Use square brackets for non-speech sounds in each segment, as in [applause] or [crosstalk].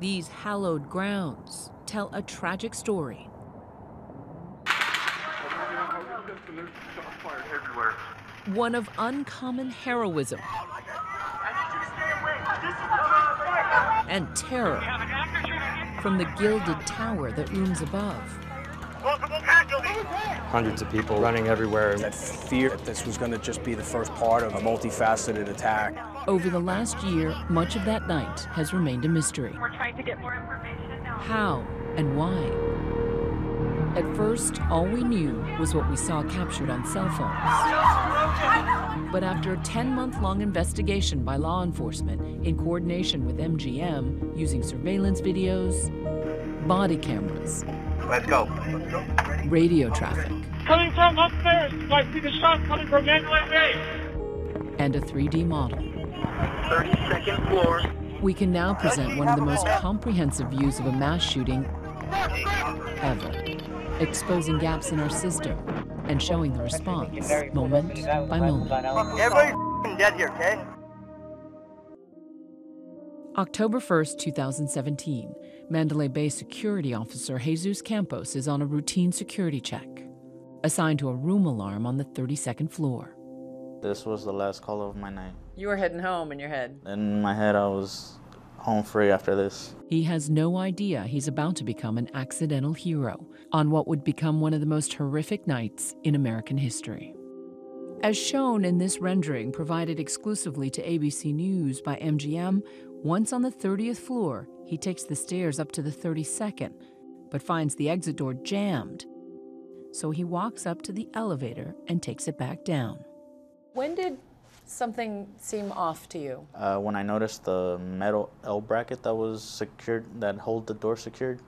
These hallowed grounds tell a tragic story. One of uncommon heroism and terror from the gilded tower that looms above. Hundreds of people running everywhere. That fear that this was going to just be the first part of a multifaceted attack. Over the last year, much of that night has remained a mystery. We're trying to get more information now. How and why? At first, all we knew was what we saw captured on cell phones. But after a 10 month long investigation by law enforcement in coordination with MGM using surveillance videos, body cameras, Let's go. radio traffic, Coming from upstairs. I see the shot coming from Mandalay Bay. and a 3D model, 32nd floor. we can now present one of the most comprehensive views of a mass shooting ever, exposing gaps in our system and showing the response moment by moment. Everybody's dead here, okay? October 1st, 2017, Mandalay Bay security officer Jesus Campos is on a routine security check, assigned to a room alarm on the 32nd floor. This was the last call of my night. You were heading home in your head. In my head, I was home free after this. He has no idea he's about to become an accidental hero on what would become one of the most horrific nights in American history. As shown in this rendering provided exclusively to ABC News by MGM, once on the 30th floor, he takes the stairs up to the 32nd, but finds the exit door jammed. So he walks up to the elevator and takes it back down. When did something seem off to you? Uh, when I noticed the metal L bracket that was secured, that hold the door secured,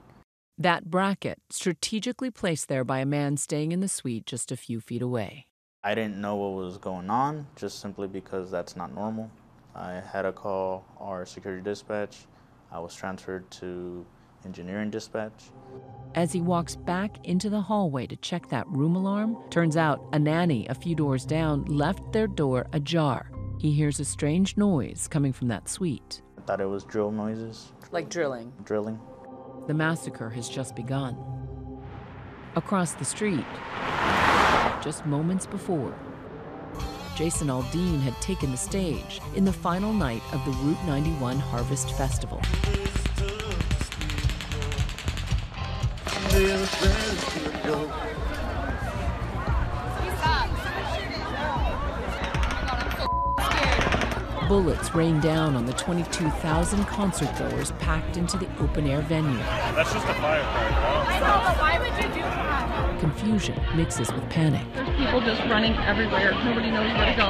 That bracket, strategically placed there by a man staying in the suite just a few feet away. I didn't know what was going on, just simply because that's not normal. I had a call our security dispatch. I was transferred to engineering dispatch. As he walks back into the hallway to check that room alarm, turns out a nanny a few doors down left their door ajar. He hears a strange noise coming from that suite. I thought it was drill noises, Like drilling. drilling. The massacre has just begun. Across the street, just moments before, Jason Aldean had taken the stage in the final night of the Route 91 Harvest Festival. Bullets rain down on the 22,000 concertgoers packed into the open air venue. That's just a firecracker. I know, but why would you do that? Confusion mixes with panic. There's people just running everywhere. Nobody knows where to go.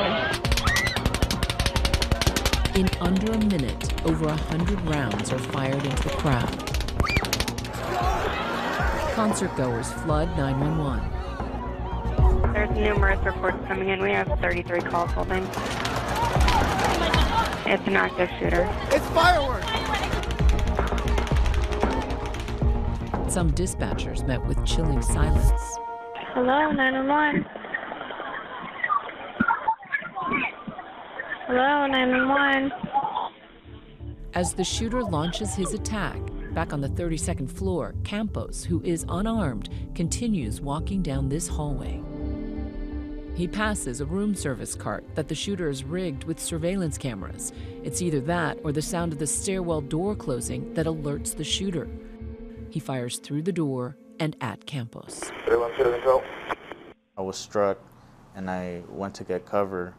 In under a minute, over a hundred rounds are fired into the crowd. Concertgoers flood 911. There's numerous reports coming in. We have 33 calls holding. It's an active shooter. It's fireworks! Some dispatchers met with chilling silence. Hello, 911. Hello, 911. As the shooter launches his attack, back on the 32nd floor, Campos, who is unarmed, continues walking down this hallway. He passes a room service cart that the shooter has rigged with surveillance cameras. It's either that or the sound of the stairwell door closing that alerts the shooter. He fires through the door and at Campos. I was struck and I went to get cover.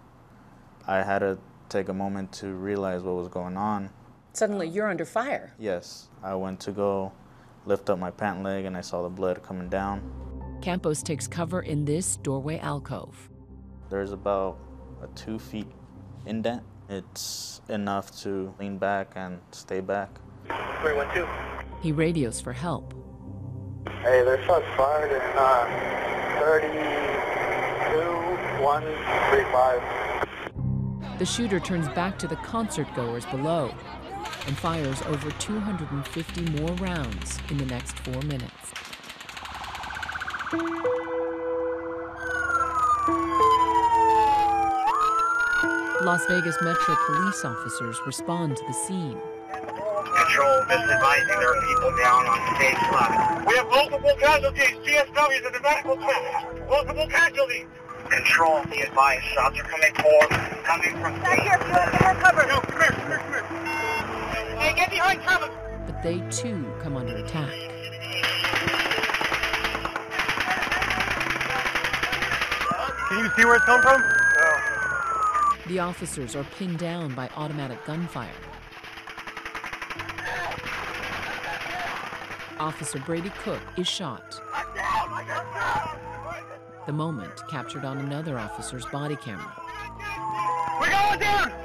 I had to take a moment to realize what was going on. Suddenly you're under fire. Yes, I went to go lift up my pant leg and I saw the blood coming down. Campos takes cover in this doorway alcove. There's about a two feet indent. It's enough to lean back and stay back. 312. He radios for help. Hey, there's shots fired in uh, 32135. The shooter turns back to the concert goers below and fires over 250 more rounds in the next four minutes. Las Vegas Metro police officers respond to the scene. Control, just advising there are people down on stage left. We have multiple casualties. CSW is in the medical tent. Multiple casualties. Control, be advised, shots are coming forward, coming from Back here, if you want to get cover. No, come here, come here, come here. Hey, get behind cover. But they too come under attack. Can you see where it's come from? The officers are pinned down by automatic gunfire. Officer Brady Cook is shot. The moment captured on another officer's body camera. We're going down.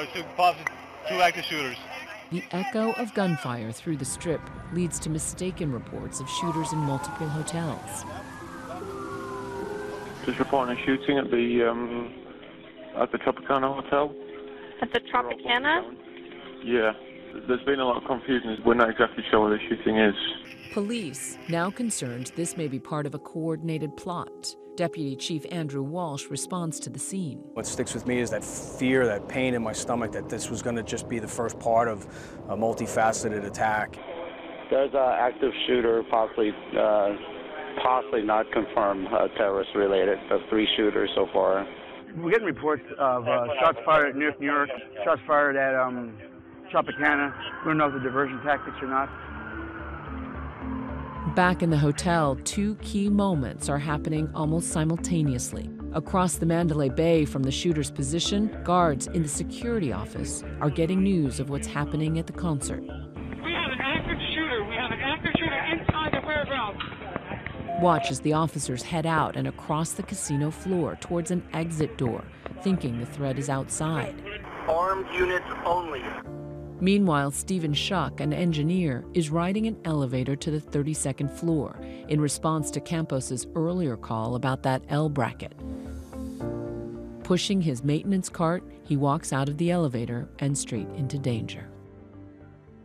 One? Oh, two, possibly two active shooters. The echo of gunfire through the strip leads to mistaken reports of shooters in multiple hotels. Just reporting a shooting at the um, at the Tropicana Hotel. At the Tropicana? Yeah, there's been a lot of confusion. We're not exactly sure where the shooting is. Police, now concerned this may be part of a coordinated plot. Deputy Chief Andrew Walsh responds to the scene. What sticks with me is that fear, that pain in my stomach that this was going to just be the first part of a multifaceted attack. There's an active shooter, possibly, uh, possibly not confirmed, uh, terrorist related. Of three shooters so far. We're getting reports of uh, shots fired at New York, New York, shots fired at um, Tropicana. We don't know if the diversion tactics or not. Back in the hotel, two key moments are happening almost simultaneously. Across the Mandalay Bay from the shooter's position, guards in the security office are getting news of what's happening at the concert. We have an active shooter. We have an active shooter inside the warehouse. Watch as the officers head out and across the casino floor towards an exit door, thinking the threat is outside. Armed units only. Meanwhile, Stephen Schuck, an engineer, is riding an elevator to the 32nd floor in response to Campos's earlier call about that L bracket. Pushing his maintenance cart, he walks out of the elevator and straight into danger.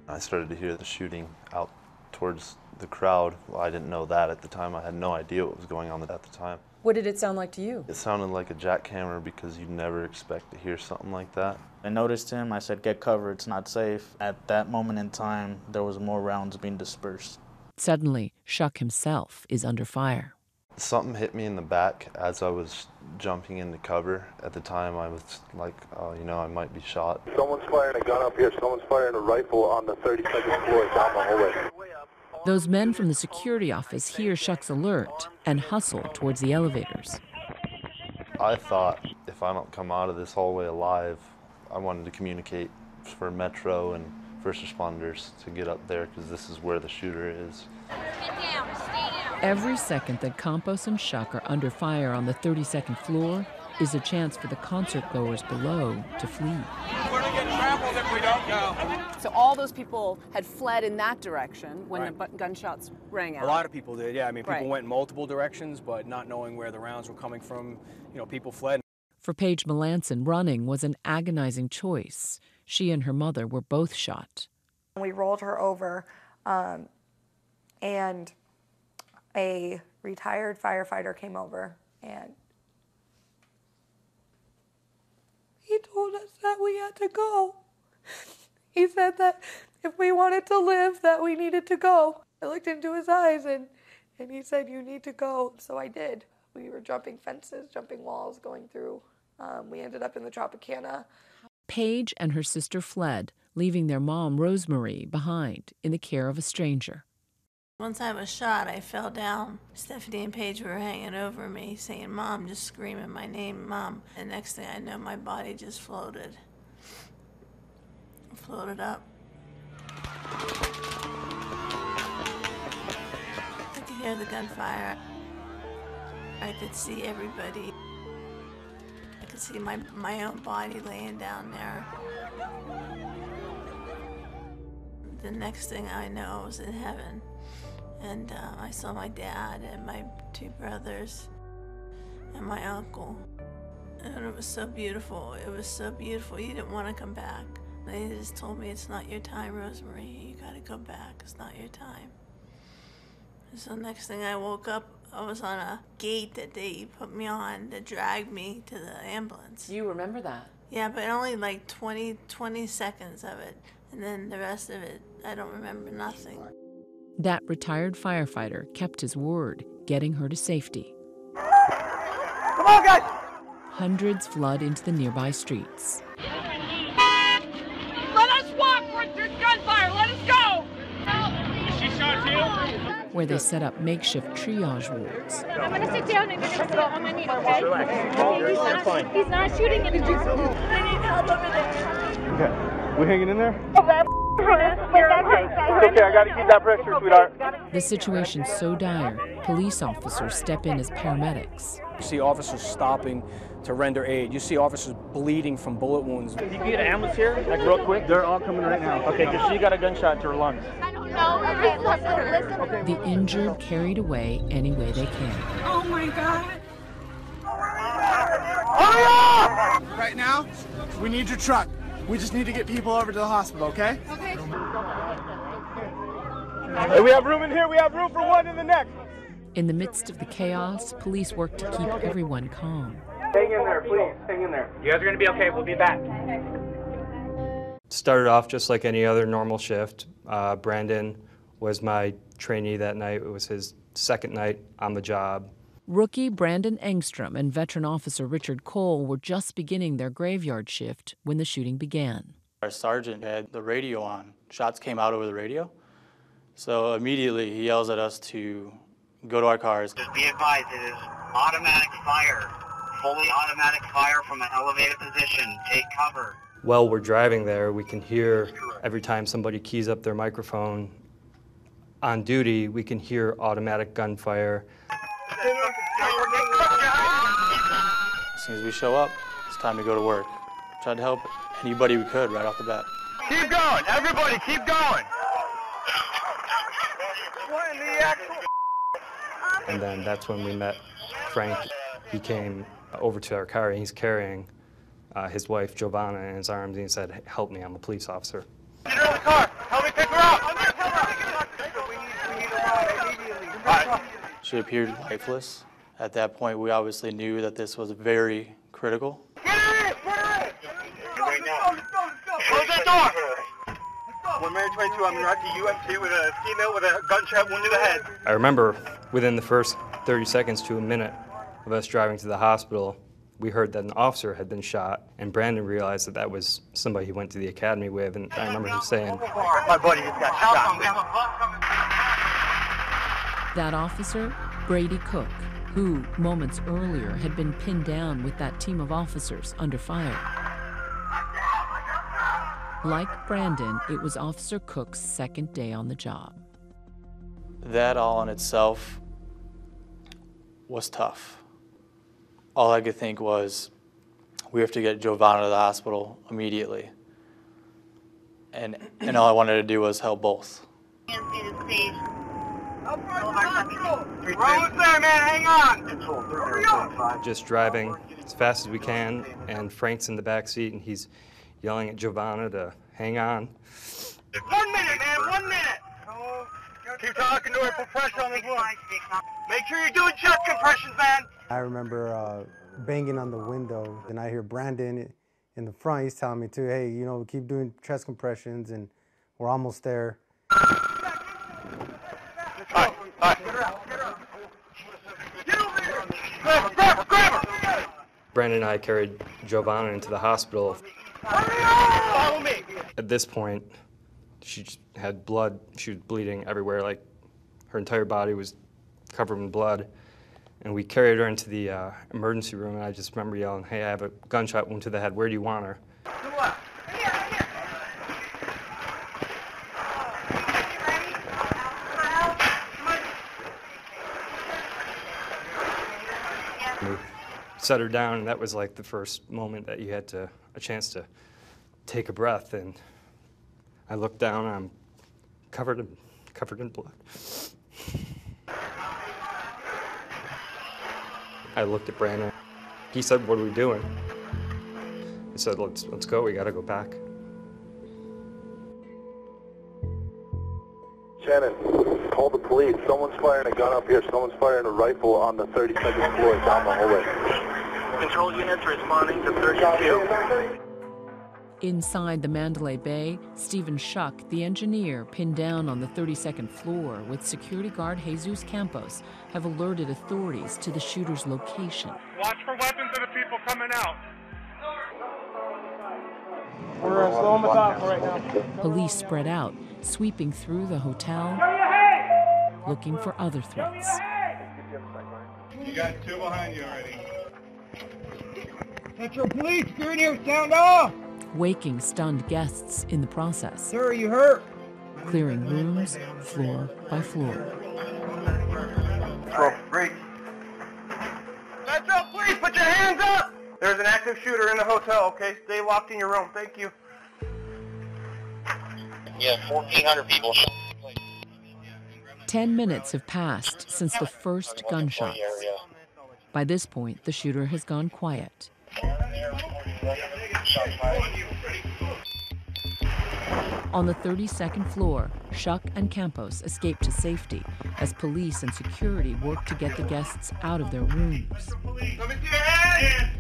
I started to hear the shooting out towards the crowd. Well, I didn't know that at the time. I had no idea what was going on at the time. What did it sound like to you? It sounded like a jackhammer because you never expect to hear something like that. I noticed him. I said, "Get cover. It's not safe." At that moment in time, there was more rounds being dispersed. Suddenly, Schuck himself is under fire. Something hit me in the back as I was jumping into cover. At the time, I was like, "Oh, you know, I might be shot." Someone's firing a gun up here. Someone's firing a rifle on the 32nd floor down the hallway. Those men from the security office hear Schuck's alert and hustle towards the elevators. I thought if I don't come out of this hallway alive, I wanted to communicate for Metro and first responders to get up there because this is where the shooter is. Every second that Campos and Schuck are under fire on the 32nd floor is a chance for the concert goers below to flee. We're gonna get trampled if we don't go. So all those people had fled in that direction when Right. the gunshots rang out. A lot of people did, yeah. I mean, people Right. went in multiple directions, but not knowing where the rounds were coming from, you know, people fled. For Paige Melanson, running was an agonizing choice. She and her mother were both shot. We rolled her over, um, and a retired firefighter came over and he told us that we had to go. He said that if we wanted to live, that we needed to go. I looked into his eyes and, and he said, You need to go. So I did. We were jumping fences, jumping walls, going through. Um, we ended up in the Tropicana. Paige and her sister fled, leaving their mom, Rosemarie, behind in the care of a stranger. Once I was shot, I fell down. Stephanie and Paige were hanging over me, saying, Mom, just screaming my name, Mom. And next thing I know, my body just floated. Floated up. I could hear the gunfire. I could see everybody. See my, my own body laying down there. The next thing I know, I was in heaven. And uh, I saw my dad and my two brothers and my uncle. And it was so beautiful. It was so beautiful. You didn't want to come back. They just told me it's not your time, Rosemarie. You gotta go back. It's not your time. So the next thing I woke up, I was on a gate that they put me on that dragged me to the ambulance. You remember that? Yeah, but only like 20, 20 seconds of it. And then the rest of it, I don't remember nothing. That retired firefighter kept his word, getting her to safety. Come on, guys! Hundreds flood into the nearby streets. Let us walk! There's gunfire! Let us go! She shot too? Where they set up makeshift triage wards. I'm gonna sit down and you're gonna sit on my knee, okay? He's not, he's not shooting anymore. I need help over there. Okay. We hanging in there? Oh, [laughs] okay. Okay, I gotta keep that pressure, sweetheart. The situation's so dire, police officers step in as paramedics. You see officers stopping to render aid. You see officers bleeding from bullet wounds. Can you get an ambulance here, like real quick? They're all coming right now. Okay, because she got a gunshot to her lungs. No, listen, listen. The injured carried away any way they can. Oh my God. Right now, we need your truck. We just need to get people over to the hospital, okay? Okay. Hey, we have room in here. We have room for one in the next. In the midst of the chaos, police work to keep everyone calm. Hang in there, please. Hang in there. You guys are gonna be okay. We'll be back. Started off just like any other normal shift. Uh, Brandon was my trainee that night. It was his second night on the job. Rookie Brandon Engstrom and veteran officer Richard Cole were just beginning their graveyard shift when the shooting began. Our sergeant had the radio on. Shots came out over the radio. So immediately he yells at us to go to our cars. Just be advised, it is automatic fire, fully automatic fire from an elevated position. Take cover. While we're driving there, we can hear every time somebody keys up their microphone on duty, we can hear automatic gunfire. As soon as we show up, it's time to go to work. Tried to help anybody we could right off the bat. Keep going! Everybody, keep going! What in the actual... And then that's when we met Frank. He came over to our car and he's carrying uh, his wife, Giovanna, in his arms and he said, help me, I'm a police officer. Get her in the car! Help me pick her up! She appeared lifeless. At that point, we obviously knew that this was very critical. Close that door! One Mary 22, I'm at the UMC with a female with a gunshot wound to the head. I remember within the first 30 seconds to a minute of us driving to the hospital, we heard that an officer had been shot, and Brandon realized that that was somebody he went to the academy with, and I remember him saying, My buddy just got shot. That officer, Brady Cook, who, moments earlier, had been pinned down with that team of officers under fire. Like Brandon, it was Officer Cook's second day on the job. That all in itself was tough. All I could think was, we have to get Giovanna to the hospital immediately. And, and all I wanted to do was help both. Almost there, man. Hang on. just driving as fast as we can, and Frank's in the back seat, and he's yelling at Giovanna to hang on. One minute, man. One minute. Keep talking to her. Put pressure on this one. Make sure you're doing chest compressions, man. I remember uh, banging on the window, and I hear Brandon in the front. He's telling me to, hey, you know, keep doing chest compressions, and we're almost there. Brandon and I carried Giovanna into the hospital. At this point, she had blood. She was bleeding everywhere. Like her entire body was covered in blood. And we carried her into the uh, emergency room, and I just remember yelling, "Hey, I have a gunshot wound to the head. Where do you want her?" We set her down, and that was like the first moment that you had to a chance to take a breath. And I looked down, and I'm covered in covered in blood. I looked at Brandon. He said, "What are we doing?" I said, "Let's let's go. We got to go back." Shannon, call the police, someone's firing a gun up here. Someone's firing a rifle on the 32nd floor down the hallway. Control units responding to 32. Inside the Mandalay Bay, Stephen Schuck, the engineer pinned down on the 32nd floor with security guard Jesus Campos, have alerted authorities to the shooter's location. Watch for weapons of the people coming out. We're uh, slowing methodical right now. Police spread out, sweeping through the hotel, looking for other threats. You got two behind you already. Central Police, you're in here, sound off! Waking stunned guests in the process. Sir, you hurt? Clearing rooms floor by floor. Throw break. Central Police, put your hands up! There's an active shooter in the hotel, okay? Stay locked in your room, thank you. Yeah, 1,400 people. Ten minutes have passed since the first gunshots. By this point, the shooter has gone quiet. On the 32nd floor, Schuck and Campos escape to safety as police and security work to get the guests out of their rooms. Let me see your hands!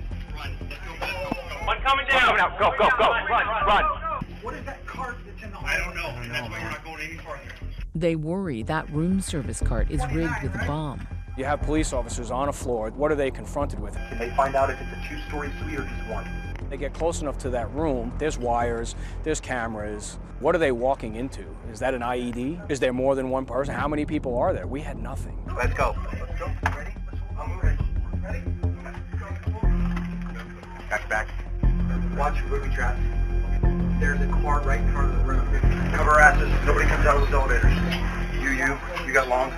One coming down. Coming out. Go, go, go. Run, run. What is that cart that's in the I don't know, and that's why we're not going any farther. They worry that room service cart is rigged with a bomb. You have police officers on a floor. What are they confronted with? Can they find out if it's a two-story suite or just one? They get close enough to that room, there's wires, there's cameras. What are they walking into? Is that an IED? Is there more than one person? How many people are there? We had nothing. Let's go. Let's go. Ready? I'm ready. Ready? Got back. Watch booby traps. There's a car right in front of the room. Cover asses. Nobody comes out of those elevators. You, you. You got long?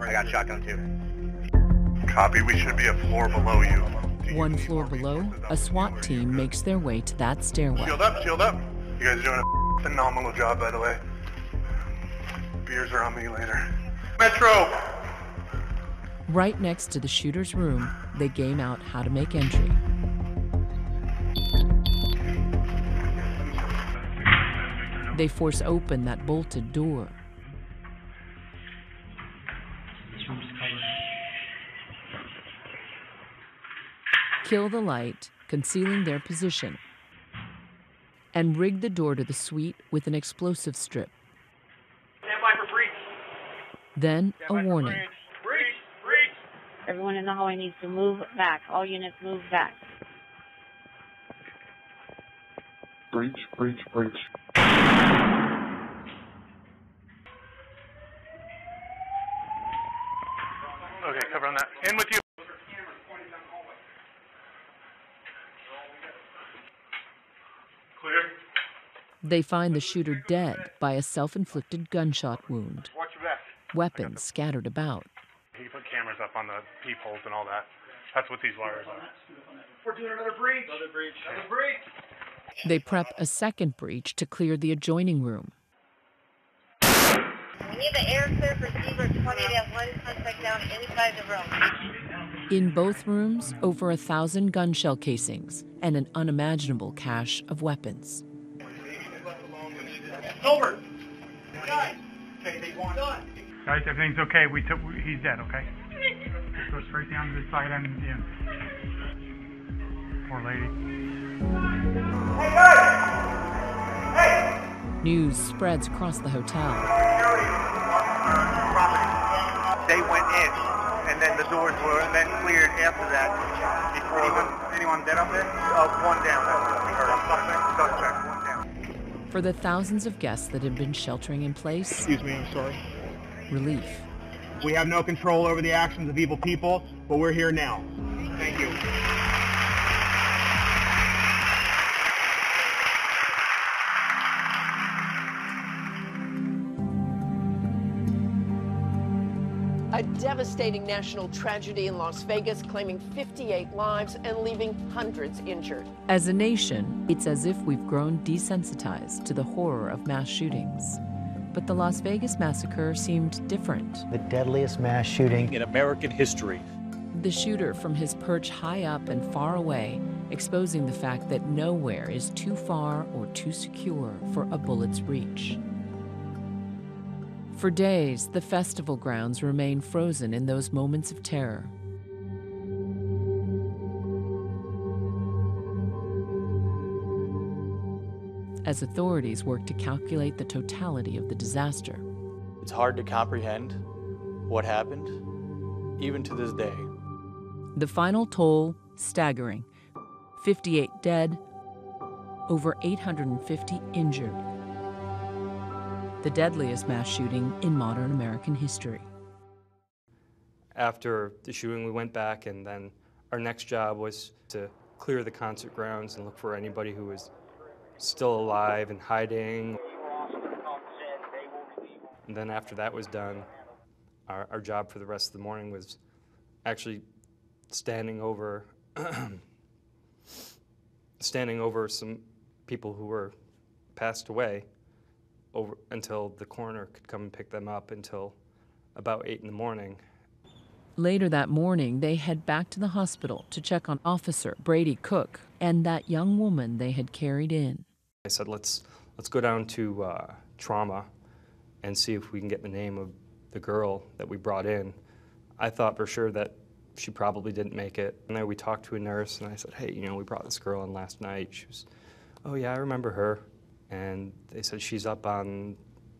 I got shotgun too. Copy, we should be a floor below you. One floor below, a SWAT team makes their way to that stairwell. Shield up, shield up. You guys are doing a phenomenal job, by the way. Beers are on me later. Metro! Right next to the shooter's room, they game out how to make entry. They force open that bolted door. Kill the light, concealing their position, and rig the door to the suite with an explosive strip. Stand by for breach. Then a warning. Breach, breach. Everyone in the hallway needs to move back. All units move back. Breach, breach, breach. Okay, cover on that. In with you. Clear. They find the shooter dead by a self inflicted gunshot wound. Watch your back. Weapons scattered about. He put cameras up on the peepholes and all that. That's what these wires are. We're doing another breach. Another breach. Another breach. They prep a second breach to clear the adjoining room. We need the air clear for Zebra 20 to have one suspect down inside the room. In both rooms, over a thousand gunshell casings and an unimaginable cache of weapons. Over. Guys. Okay, take one. Done. Guys, everything's okay. We took. He's dead. Okay. Just go straight down to the side end and in. Poor lady. Hey, guys! Hey! News spreads across the hotel. They went in, and then the doors were then cleared after that. Before anyone, anyone dead up there? Uh, one down. That's what we heard. Suspect, suspect, one down. For the thousands of guests that had been sheltering in place, Excuse me, I'm sorry. relief. We have no control over the actions of evil people, but we're here now. Thank you. Devastating national tragedy in Las Vegas, claiming 58 lives and leaving hundreds injured. As a nation, it's as if we've grown desensitized to the horror of mass shootings. But the Las Vegas massacre seemed different. The deadliest mass shooting in American history. The shooter from his perch high up and far away, exposing the fact that nowhere is too far or too secure for a bullet's reach. For days, the festival grounds remain frozen in those moments of terror. As authorities work to calculate the totality of the disaster, It's hard to comprehend what happened, even to this day. the final toll staggering 58 dead, over 850 injured. The deadliest mass shooting in modern American history. After the shooting, we went back, and then our next job was to clear the concert grounds and look for anybody who was still alive and hiding. And then after that was done, our, our job for the rest of the morning was actually standing over [clears throat] standing over some people who were passed away over until the coroner could come and pick them up until about eight in the morning. Later that morning, they head back to the hospital to check on Officer Brady Cook and that young woman they had carried in. I said, let's let's go down to uh, trauma and see if we can get the name of the girl that we brought in. I thought for sure that she probably didn't make it. And then we talked to a nurse, and I said, hey, you know, we brought this girl in last night. She was, oh yeah, I remember her. And they said she's up on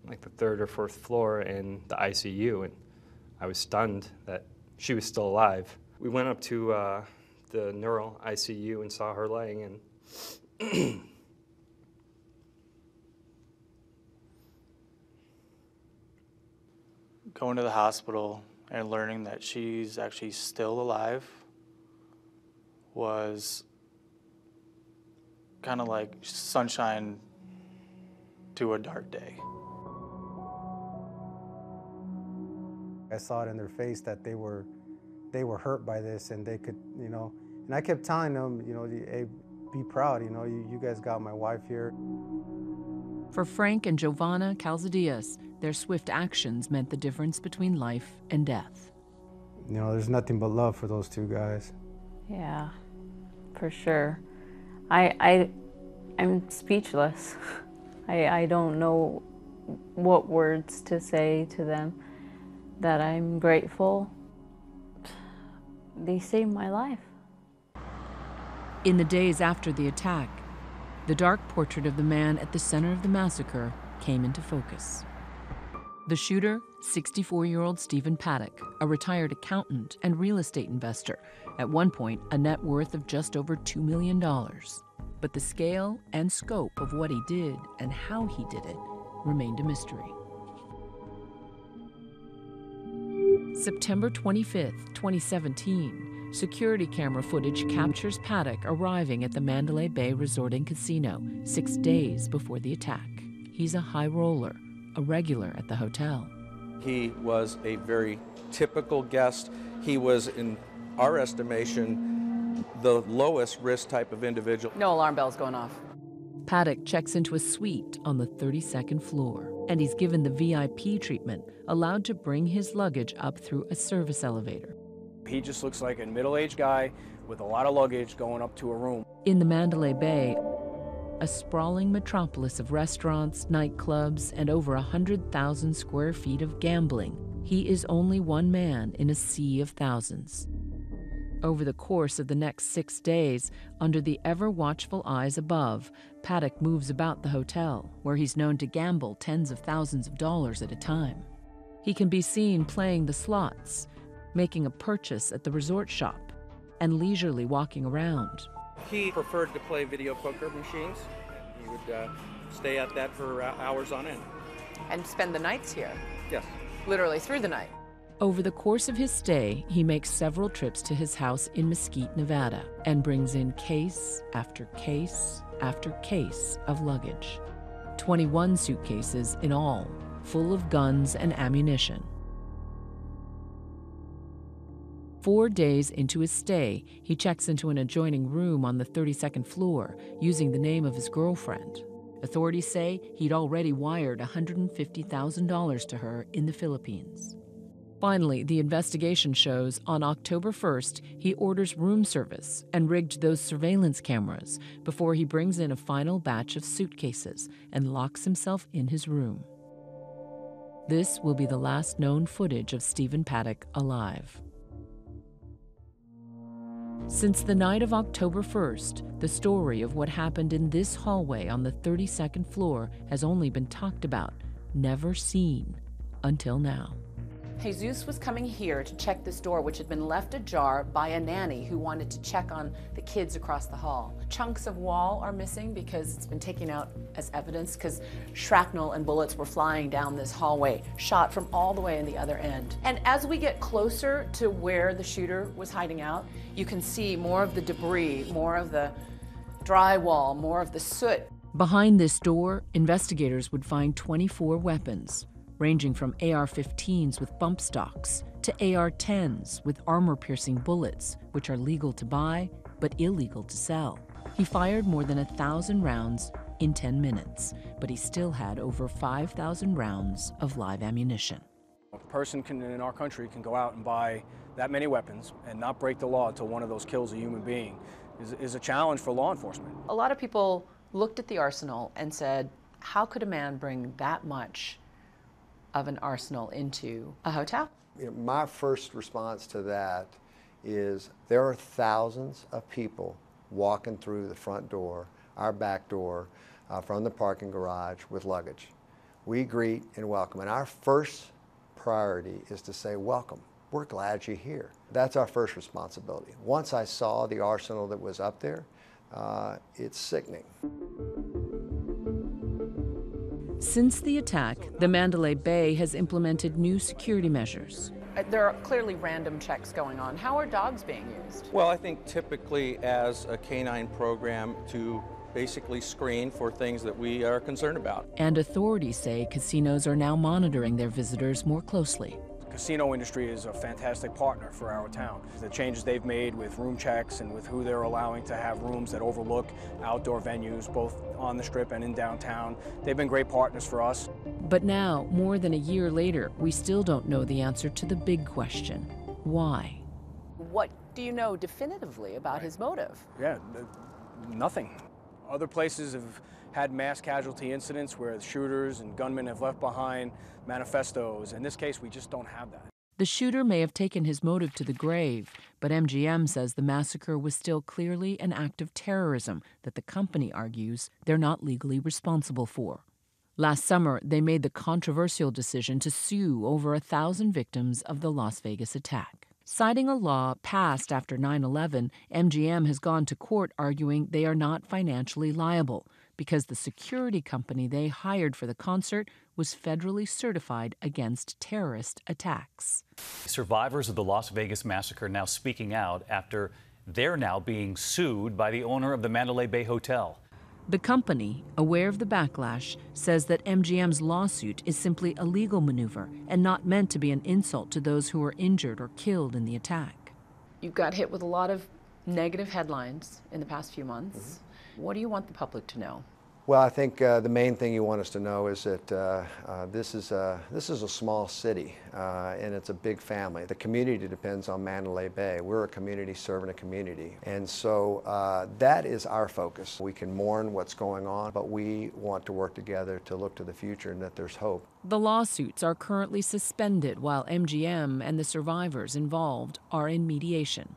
like the third or fourth floor in the ICU, and I was stunned that she was still alive. We went up to uh, the neuro ICU and saw her laying in. [clears throat] Going to the hospital and learning that she's actually still alive was kind of like sunshine to a dark day. I saw it in their face that they were they were hurt by this and they could, you know, and I kept telling them, you know, hey, be proud, you know, you, you guys got my wife here. For Frank and Giovanna Calzadillas, their swift actions meant the difference between life and death. You know, there's nothing but love for those two guys. Yeah, for sure. I I I'm speechless. [laughs] I I don't know what words to say to them that I'm grateful. They saved my life. In the days after the attack, the dark portrait of the man at the center of the massacre came into focus. The shooter, 64 year old Stephen Paddock, a retired accountant and real estate investor, at one point a net worth of just over $2 million. But the scale and scope of what he did and how he did it remained a mystery. September 25th, 2017, security camera footage captures Paddock arriving at the Mandalay Bay Resort and Casino six days before the attack. He's a high roller, a regular at the hotel. He was a very typical guest. He was, in our estimation, the lowest risk type of individual. No alarm bells going off. Paddock checks into a suite on the 32nd floor, and he's given the VIP treatment, allowed to bring his luggage up through a service elevator. He just looks like a middle aged guy with a lot of luggage going up to a room. In the Mandalay Bay, a sprawling metropolis of restaurants, nightclubs, and over 100,000 square feet of gambling, he is only one man in a sea of thousands. Over the course of the next six days, under the ever watchful eyes above, Paddock moves about the hotel, where he's known to gamble tens of thousands of dollars at a time. He can be seen playing the slots, making a purchase at the resort shop, and leisurely walking around. He preferred to play video poker machines. He would uh, stay at that for uh, hours on end. And spend the nights here, Yes. literally through the night. Over the course of his stay, he makes several trips to his house in Mesquite, Nevada, and brings in case after case after case of luggage. 21 suitcases in all, full of guns and ammunition. Four days into his stay, he checks into an adjoining room on the 32nd floor using the name of his girlfriend. Authorities say he'd already wired $150,000 to her in the Philippines. Finally, the investigation shows on October 1st, he orders room service and rigged those surveillance cameras before he brings in a final batch of suitcases and locks himself in his room. This will be the last known footage of Stephen Paddock alive. Since the night of October 1st, the story of what happened in this hallway on the 32nd floor has only been talked about, never seen, until now. Jesus was coming here to check this door, which had been left ajar by a nanny who wanted to check on the kids across the hall. Chunks of wall are missing because it's been taken out as evidence because shrapnel and bullets were flying down this hallway, shot from all the way in the other end. And as we get closer to where the shooter was hiding out, you can see more of the debris, more of the drywall, more of the soot. Behind this door, investigators would find 24 weapons, ranging from AR 15s with bump stocks to AR 10s with armor piercing bullets, which are legal to buy but illegal to sell. He fired more than a thousand rounds in 10 minutes, but he still had over 5,000 rounds of live ammunition. A person can, in our country can go out and buy that many weapons and not break the law until one of those kills a human being is, is a challenge for law enforcement. A lot of people looked at the arsenal and said, how could a man bring that much of an arsenal into a hotel? You know, my first response to that is there are thousands of people walking through the front door, our back door, uh, from the parking garage with luggage. We greet and welcome, and our first priority is to say, Welcome. We're glad you're here. That's our first responsibility. Once I saw the arsenal that was up there, uh, it's sickening. Since the attack, the Mandalay Bay has implemented new security measures. Uh, There are clearly random checks going on. How are dogs being used? Well, I think typically as a canine program to basically screen for things that we are concerned about. And authorities say casinos are now monitoring their visitors more closely. The casino industry is a fantastic partner for our town. The changes they've made with room checks and with who they're allowing to have rooms that overlook outdoor venues, both on the strip and in downtown, they've been great partners for us. But now, more than a year later, we still don't know the answer to the big question why? What do you know definitively about his motive? Yeah, nothing. Other places have had mass casualty incidents where shooters and gunmen have left behind manifestos. In this case, we just don't have that. The shooter may have taken his motive to the grave, but MGM says the massacre was still clearly an act of terrorism that the company argues they're not legally responsible for. Last summer, they made the controversial decision to sue over a thousand victims of the Las Vegas attack. Citing a law passed after 9 11, MGM has gone to court arguing they are not financially liable because the security company they hired for the concert was federally certified against terrorist attacks. Survivors of the Las Vegas massacre now speaking out after they're now being sued by the owner of the Mandalay Bay Hotel. The company, aware of the backlash, says that MGM's lawsuit is simply a legal maneuver and not meant to be an insult to those who were injured or killed in the attack. You got hit with a lot of negative headlines in the past few months. Mm-hmm. What do you want the public to know? Well, I think uh, the main thing you want us to know is that uh, uh, this is a this is a small city uh, and it's a big family. The community depends on Mandalay Bay. We're a community serving a community, and so uh, that is our focus. We can mourn what's going on, but we want to work together to look to the future and that there's hope. The lawsuits are currently suspended while MGM and the survivors involved are in mediation.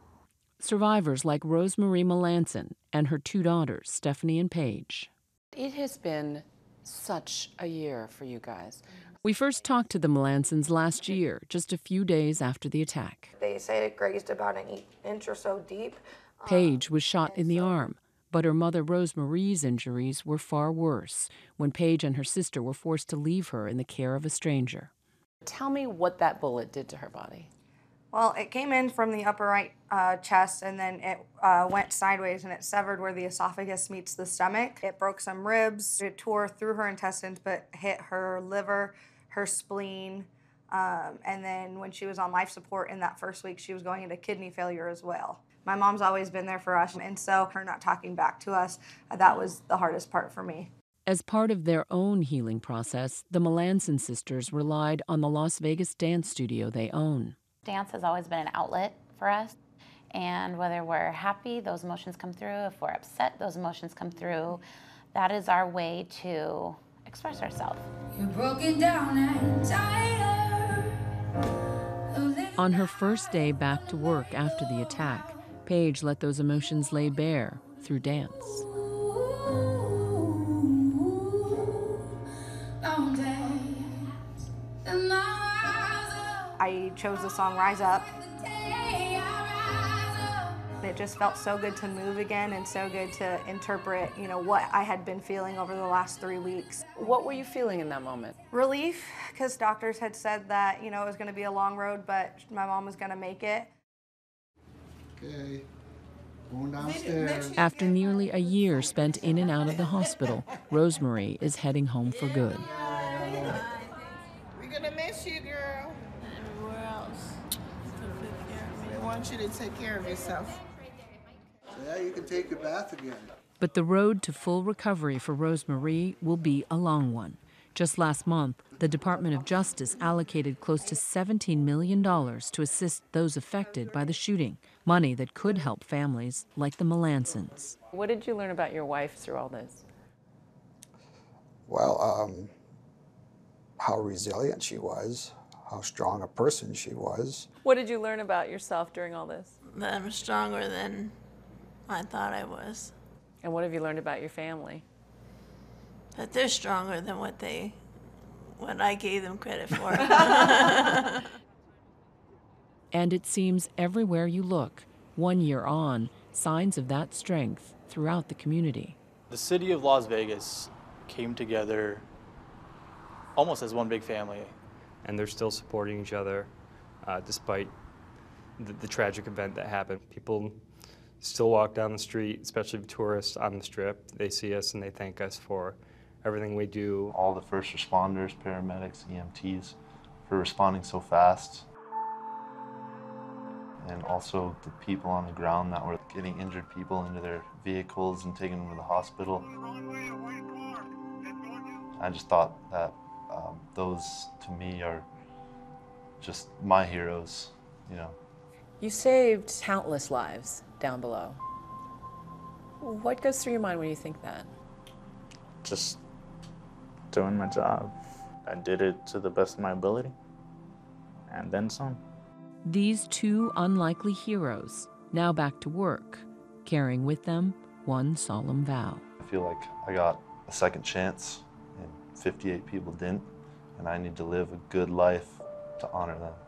Survivors like Rosemarie Melanson and her two daughters, Stephanie and Paige. It has been such a year for you guys. We first talked to the Melansons last year, just a few days after the attack. They say it grazed about an e- inch or so deep. Uh, Paige was shot in the arm, but her mother Rosemarie's injuries were far worse when Paige and her sister were forced to leave her in the care of a stranger. Tell me what that bullet did to her body. Well, it came in from the upper right uh, chest and then it uh, went sideways and it severed where the esophagus meets the stomach. It broke some ribs. It tore through her intestines but hit her liver, her spleen. Um, and then when she was on life support in that first week, she was going into kidney failure as well. My mom's always been there for us, and so her not talking back to us, uh, that was the hardest part for me. As part of their own healing process, the Melanson sisters relied on the Las Vegas dance studio they own. Dance has always been an outlet for us. And whether we're happy, those emotions come through. If we're upset, those emotions come through. That is our way to express ourselves. You're broken down and tired. On her first day back to work after the attack, Paige let those emotions lay bare through dance. I I chose the song Rise Up. day I rise up. It just felt so good to move again and so good to interpret, you know, what I had been feeling over the last three weeks. What were you feeling in that moment? Relief, because doctors had said that, you know, it was going to be a long road, but my mom was going to make it. Okay. Going downstairs. After nearly a year spent in and out of the hospital, Rosemarie is heading home for good. Want you to take care of yourself. Yeah, you can take your bath again. But the road to full recovery for Rosemarie will be a long one. Just last month, the Department of Justice allocated close to $17 million to assist those affected by the shooting, money that could help families like the Melansons. What did you learn about your wife through all this? Well, um, how resilient she was, how strong a person she was. What did you learn about yourself during all this? That I'm stronger than I thought I was. And what have you learned about your family? That they're stronger than what they, what I gave them credit for. [laughs] And it seems everywhere you look, one year on, signs of that strength throughout the community. The city of Las Vegas came together almost as one big family. And they're still supporting each other uh, despite the, the tragic event that happened. People still walk down the street, especially tourists on the strip. They see us and they thank us for everything we do. all the first responders, paramedics, EMTs for responding so fast. And also the people on the ground that were getting injured people into their vehicles and taking them to the hospital. I just thought that um, those to me are just my heroes, you know. You saved countless lives down below. What goes through your mind when you think that? Just doing my job. I did it to the best of my ability and then some. These two unlikely heroes, now back to work, carrying with them one solemn vow. I feel like I got a second chance and 58 people didn't, and I need to live a good life to honor them.